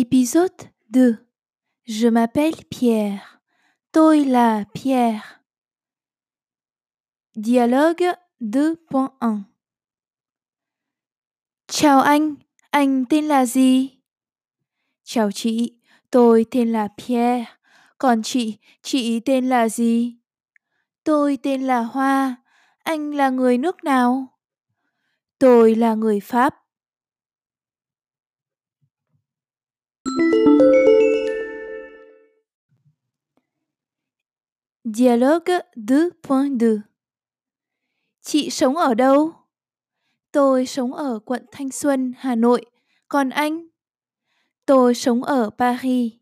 Épisode 2 Je m'appelle Pierre. Tôi là Pierre. Dialogue 2.1 Chào anh, anh tên là gì? Chào chị, tôi tên là Pierre. Còn chị, chị tên là gì? Tôi tên là Hoa. Anh là người nước nào? Tôi là người Pháp. Dialogue 2.2 Chị sống ở đâu? Tôi sống ở quận Thanh Xuân, Hà Nội. Còn anh? Tôi sống ở Paris.